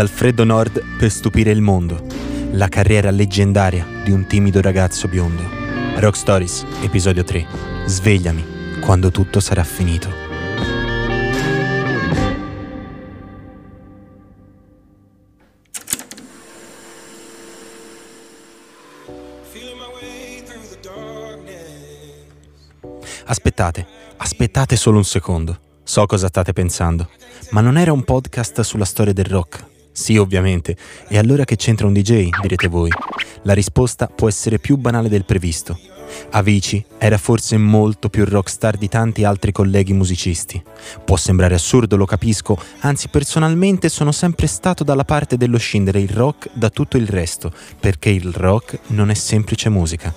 dal freddo nord per stupire il mondo. La carriera leggendaria di un timido ragazzo biondo. Rock Stories, episodio 3. Svegliami quando tutto sarà finito. Aspettate, aspettate solo un secondo. So cosa state pensando, ma non era un podcast sulla storia del rock. Sì, ovviamente. E allora che c'entra un DJ, direte voi? La risposta può essere più banale del previsto. Avicii era forse molto più rockstar di tanti altri colleghi musicisti. Può sembrare assurdo, lo capisco, anzi personalmente sono sempre stato dalla parte dello scindere il rock da tutto il resto, perché il rock non è semplice musica.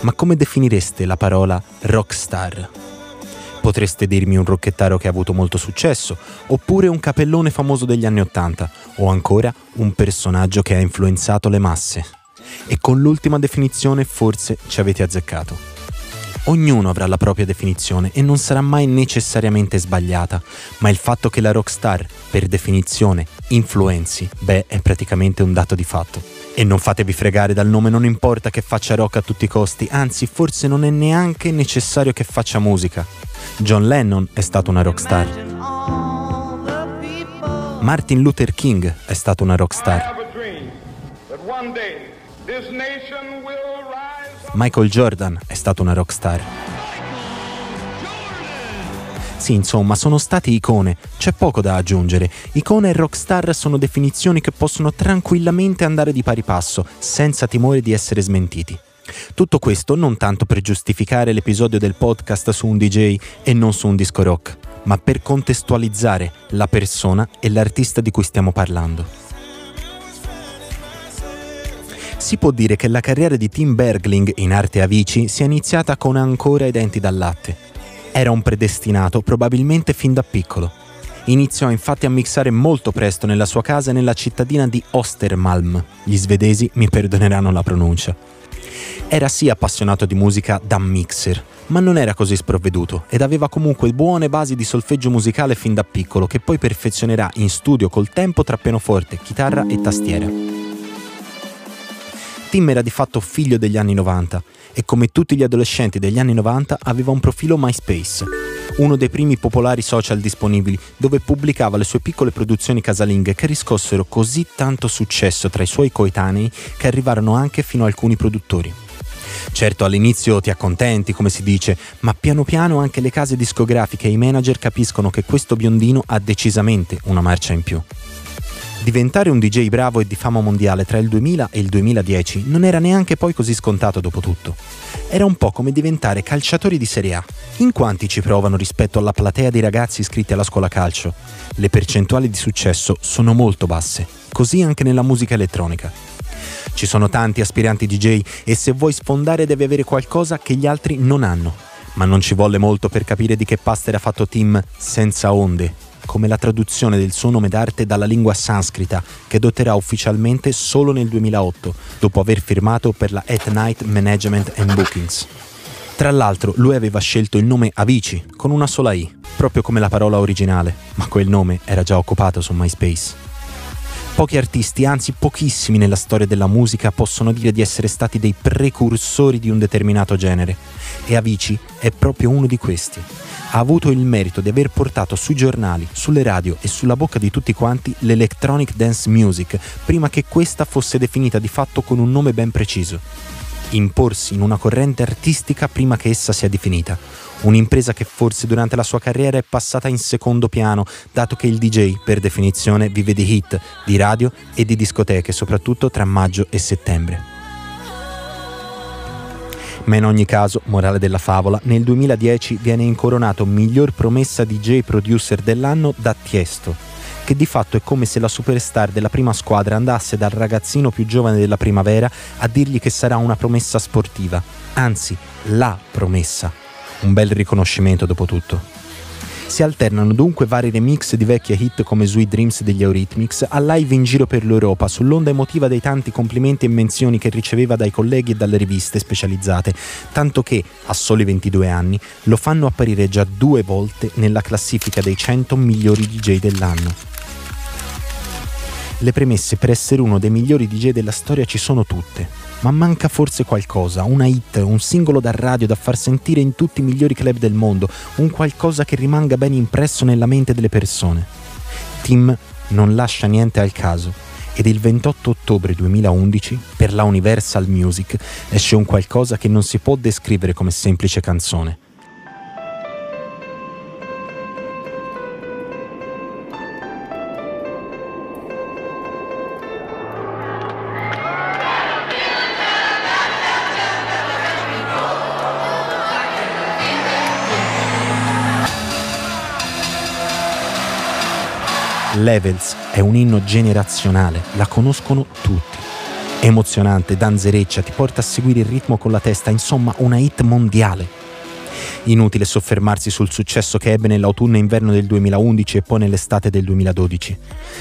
Ma come definireste la parola rockstar? Potreste dirmi un rocchettaro che ha avuto molto successo, oppure un capellone famoso degli anni Ottanta, o ancora un personaggio che ha influenzato le masse. E con l'ultima definizione forse ci avete azzeccato. Ognuno avrà la propria definizione e non sarà mai necessariamente sbagliata, ma il fatto che la rockstar, per definizione, influenzi, beh, è praticamente un dato di fatto. E non fatevi fregare dal nome, non importa che faccia rock a tutti i costi, anzi forse non è neanche necessario che faccia musica. John Lennon è stato una rockstar. Martin Luther King è stato una rockstar. Michael Jordan è stato una rockstar. Sì, insomma, sono stati icone, c'è poco da aggiungere. Icone e rockstar sono definizioni che possono tranquillamente andare di pari passo, senza timore di essere smentiti. Tutto questo non tanto per giustificare l'episodio del podcast su un DJ e non su un disco rock, ma per contestualizzare la persona e l'artista di cui stiamo parlando. Si può dire che la carriera di Tim Bergling in arte Avicii sia iniziata con ancora i denti dal latte. Era un predestinato probabilmente fin da piccolo. Iniziò infatti a mixare molto presto nella sua casa nella cittadina di Ostermalm. Gli svedesi mi perdoneranno la pronuncia. Era sì appassionato di musica da mixer, ma non era così sprovveduto ed aveva comunque buone basi di solfeggio musicale fin da piccolo che poi perfezionerà in studio col tempo tra pianoforte, chitarra e tastiera. Tim era di fatto figlio degli anni 90 e come tutti gli adolescenti degli anni 90 aveva un profilo MySpace, uno dei primi popolari social disponibili dove pubblicava le sue piccole produzioni casalinghe che riscossero così tanto successo tra i suoi coetanei che arrivarono anche fino a alcuni produttori. Certo all'inizio ti accontenti, come si dice, ma piano piano anche le case discografiche e i manager capiscono che questo biondino ha decisamente una marcia in più. Diventare un DJ bravo e di fama mondiale tra il 2000 e il 2010 non era neanche poi così scontato dopo tutto. Era un po' come diventare calciatori di Serie A. In quanti ci provano rispetto alla platea di ragazzi iscritti alla scuola calcio? Le percentuali di successo sono molto basse, così anche nella musica elettronica. Ci sono tanti aspiranti DJ e se vuoi sfondare devi avere qualcosa che gli altri non hanno. Ma non ci volle molto per capire di che pasta era fatto Tim senza onde, come la traduzione del suo nome d'arte dalla lingua sanscrita, che dotterà ufficialmente solo nel 2008, dopo aver firmato per la At Night Management and Bookings. Tra l'altro, lui aveva scelto il nome Avicii, con una sola I, proprio come la parola originale, ma quel nome era già occupato su MySpace. Pochi artisti, anzi pochissimi nella storia della musica, possono dire di essere stati dei precursori di un determinato genere, e Avicii è proprio uno di questi ha avuto il merito di aver portato sui giornali, sulle radio e sulla bocca di tutti quanti l'electronic dance music prima che questa fosse definita di fatto con un nome ben preciso. Imporsi in una corrente artistica prima che essa sia definita. Un'impresa che forse durante la sua carriera è passata in secondo piano, dato che il DJ, per definizione, vive di hit, di radio e di discoteche, soprattutto tra maggio e settembre. Ma in ogni caso, morale della favola, nel 2010 viene incoronato miglior promessa DJ producer dell'anno da Tiesto, che di fatto è come se la superstar della prima squadra andasse dal ragazzino più giovane della primavera a dirgli che sarà una promessa sportiva, anzi, la promessa. Un bel riconoscimento dopo tutto. Si alternano dunque vari remix di vecchie hit come Sweet Dreams degli Eurythmics a live in giro per l'Europa sull'onda emotiva dei tanti complimenti e menzioni che riceveva dai colleghi e dalle riviste specializzate, tanto che, a soli 22 anni, lo fanno apparire già due volte nella classifica dei 100 migliori DJ dell'anno. Le premesse per essere uno dei migliori DJ della storia ci sono tutte, ma manca forse qualcosa, una hit, un singolo da radio da far sentire in tutti i migliori club del mondo, un qualcosa che rimanga ben impresso nella mente delle persone. Tim non lascia niente al caso. Ed il 28 ottobre 2011 per la Universal Music esce un qualcosa che non si può descrivere come semplice canzone Levels è un inno generazionale, la conoscono tutti. Emozionante, danzereccia, ti porta a seguire il ritmo con la testa, insomma una hit mondiale. Inutile soffermarsi sul successo che ebbe nell'autunno e inverno del 2011 e poi nell'estate del 2012.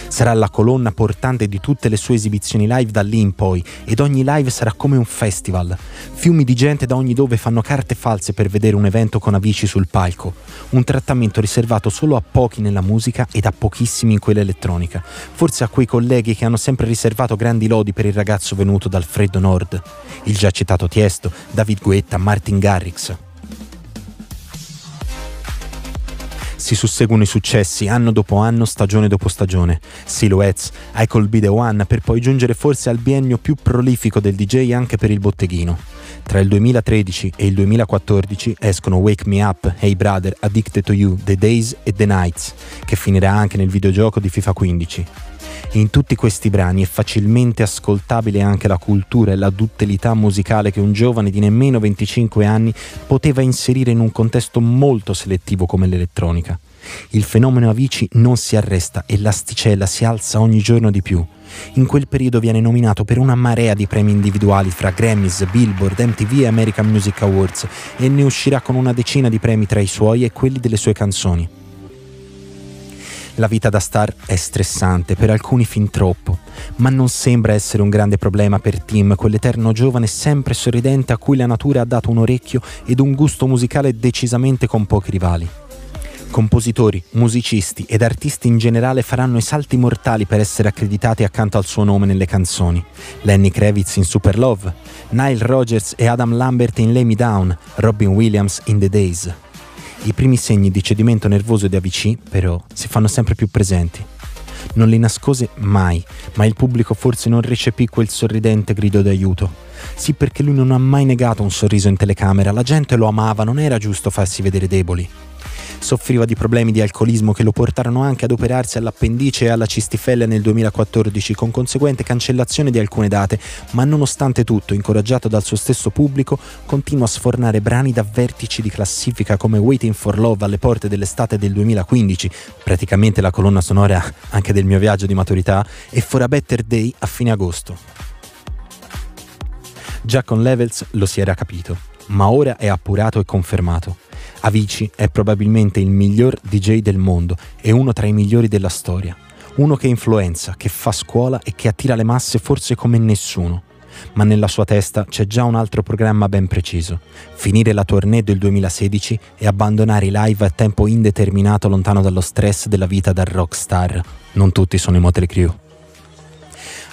Sarà la colonna portante di tutte le sue esibizioni live da lì in poi ed ogni live sarà come un festival. Fiumi di gente da ogni dove fanno carte false per vedere un evento con Avicii sul palco. Un trattamento riservato solo a pochi nella musica ed a pochissimi in quella elettronica. Forse a quei colleghi che hanno sempre riservato grandi lodi per il ragazzo venuto dal freddo nord. Il già citato Tiesto, David Guetta, Martin Garrix. Si susseguono i successi anno dopo anno, stagione dopo stagione. Silhouettes, I Could Be The One, per poi giungere forse al biennio più prolifico del DJ anche per il botteghino. Tra il 2013 e il 2014 escono Wake Me Up, Hey Brother, Addicted to You, The Days e The Nights, che finirà anche nel videogioco di FIFA 15. In tutti questi brani è facilmente ascoltabile anche la cultura e la duttilità musicale che un giovane di nemmeno 25 anni poteva inserire in un contesto molto selettivo come l'elettronica. Il fenomeno Avicii non si arresta e l'asticella si alza ogni giorno di più. In quel periodo viene nominato per una marea di premi individuali fra Grammys, Billboard, MTV e American Music Awards e ne uscirà con una decina di premi tra i suoi e quelli delle sue canzoni. La vita da star è stressante, per alcuni fin troppo, ma non sembra essere un grande problema per Tim, quell'eterno giovane sempre sorridente a cui la natura ha dato un orecchio ed un gusto musicale decisamente con pochi rivali. Compositori, musicisti ed artisti in generale faranno i salti mortali per essere accreditati accanto al suo nome nelle canzoni. Lenny Kravitz in Super Love, Nile Rogers e Adam Lambert in Lay Me Down, Robin Williams in The Days. I primi segni di cedimento nervoso di AVC, però, si fanno sempre più presenti. Non li nascose mai, ma il pubblico forse non recepì quel sorridente grido d'aiuto. Sì, perché lui non ha mai negato un sorriso in telecamera, la gente lo amava, non era giusto farsi vedere deboli. Soffriva di problemi di alcolismo che lo portarono anche ad operarsi all'appendice e alla cistifellea nel 2014 con conseguente cancellazione di alcune date, ma nonostante tutto, incoraggiato dal suo stesso pubblico, continua a sfornare brani da vertici di classifica come Waiting for Love alle porte dell'estate del 2015, praticamente la colonna sonora anche del mio viaggio di maturità, e For a Better Day a fine agosto. Già con Levels lo si era capito, ma ora è appurato e confermato. Avicii è probabilmente il miglior DJ del mondo e uno tra i migliori della storia. Uno che influenza, che fa scuola e che attira le masse forse come nessuno. Ma nella sua testa c'è già un altro programma ben preciso. Finire la tournée del 2016 e abbandonare i live a tempo indeterminato lontano dallo stress della vita da rockstar. Non tutti sono i Motley Crue.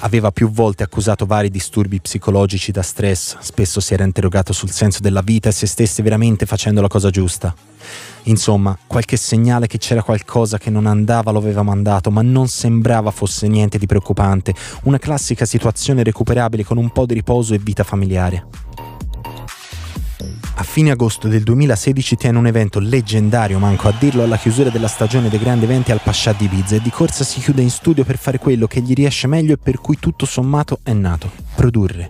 Aveva più volte accusato vari disturbi psicologici da stress, spesso si era interrogato sul senso della vita e se stesse veramente facendo la cosa giusta. Insomma, qualche segnale che c'era qualcosa che non andava lo aveva mandato, ma non sembrava fosse niente di preoccupante, una classica situazione recuperabile con un po' di riposo e vita familiare. A fine agosto del 2016 tiene un evento leggendario, manco a dirlo, alla chiusura della stagione dei grandi eventi al Pascià di Ibiza e di corsa si chiude in studio per fare quello che gli riesce meglio e per cui tutto sommato è nato, produrre.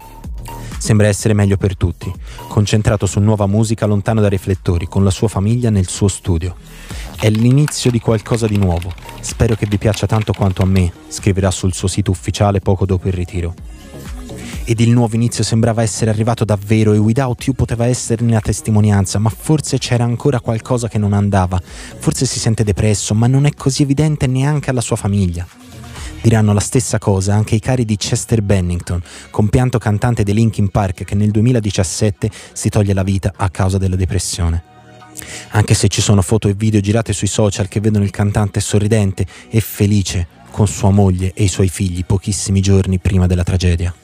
Sembra essere meglio per tutti, concentrato su nuova musica lontano dai riflettori, con la sua famiglia nel suo studio. È l'inizio di qualcosa di nuovo. Spero che vi piaccia tanto quanto a me, scriverà sul suo sito ufficiale poco dopo il ritiro ed il nuovo inizio sembrava essere arrivato davvero e Without You poteva esserne la testimonianza, ma forse c'era ancora qualcosa che non andava. Forse si sente depresso, ma non è così evidente neanche alla sua famiglia. Diranno la stessa cosa anche i cari di Chester Bennington, compianto cantante dei Linkin Park che nel 2017 si toglie la vita a causa della depressione. Anche se ci sono foto e video girate sui social che vedono il cantante sorridente e felice con sua moglie e i suoi figli pochissimi giorni prima della tragedia.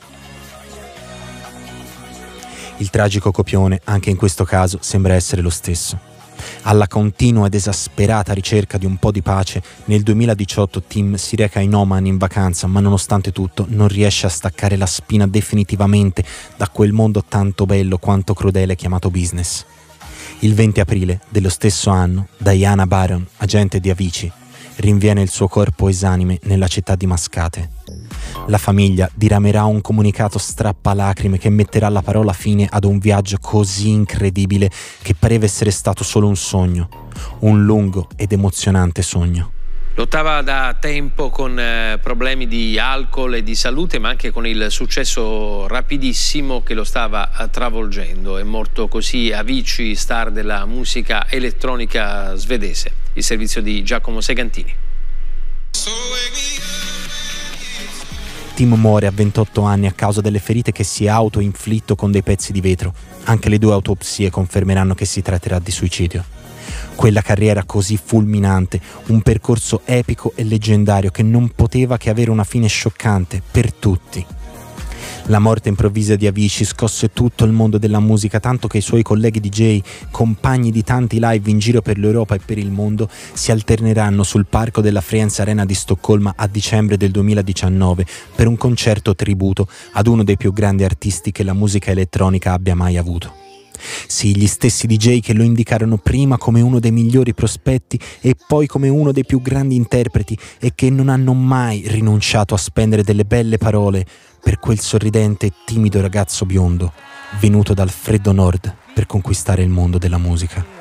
Il tragico copione, anche in questo caso, sembra essere lo stesso. Alla continua ed esasperata ricerca di un po' di pace, nel 2018 Tim si reca in Oman in vacanza, ma nonostante tutto non riesce a staccare la spina definitivamente da quel mondo tanto bello quanto crudele chiamato business. Il 20 aprile dello stesso anno, Diana Baron, agente di Avici, rinviene il suo corpo esanime nella città di Mascate. La famiglia diramerà un comunicato strappalacrime che metterà la parola fine ad un viaggio così incredibile che pareva essere stato solo un sogno, un lungo ed emozionante sogno. Lottava da tempo con eh, problemi di alcol e di salute, ma anche con il successo rapidissimo che lo stava eh, travolgendo. È morto così Avicii, star della musica elettronica svedese. Il servizio di Giacomo Segantini. Tim muore a 28 anni a causa delle ferite che si è autoinflitto con dei pezzi di vetro. Anche le due autopsie confermeranno che si tratterà di suicidio. Quella carriera così fulminante, un percorso epico e leggendario che non poteva che avere una fine scioccante per tutti. La morte improvvisa di Avicii scosse tutto il mondo della musica, tanto che i suoi colleghi DJ, compagni di tanti live in giro per l'Europa e per il mondo, si alterneranno sul parco della Friends Arena di Stoccolma a dicembre del 2019 per un concerto tributo ad uno dei più grandi artisti che la musica elettronica abbia mai avuto. Sì, gli stessi DJ che lo indicarono prima come uno dei migliori prospetti e poi come uno dei più grandi interpreti e che non hanno mai rinunciato a spendere delle belle parole per quel sorridente e timido ragazzo biondo venuto dal freddo nord per conquistare il mondo della musica.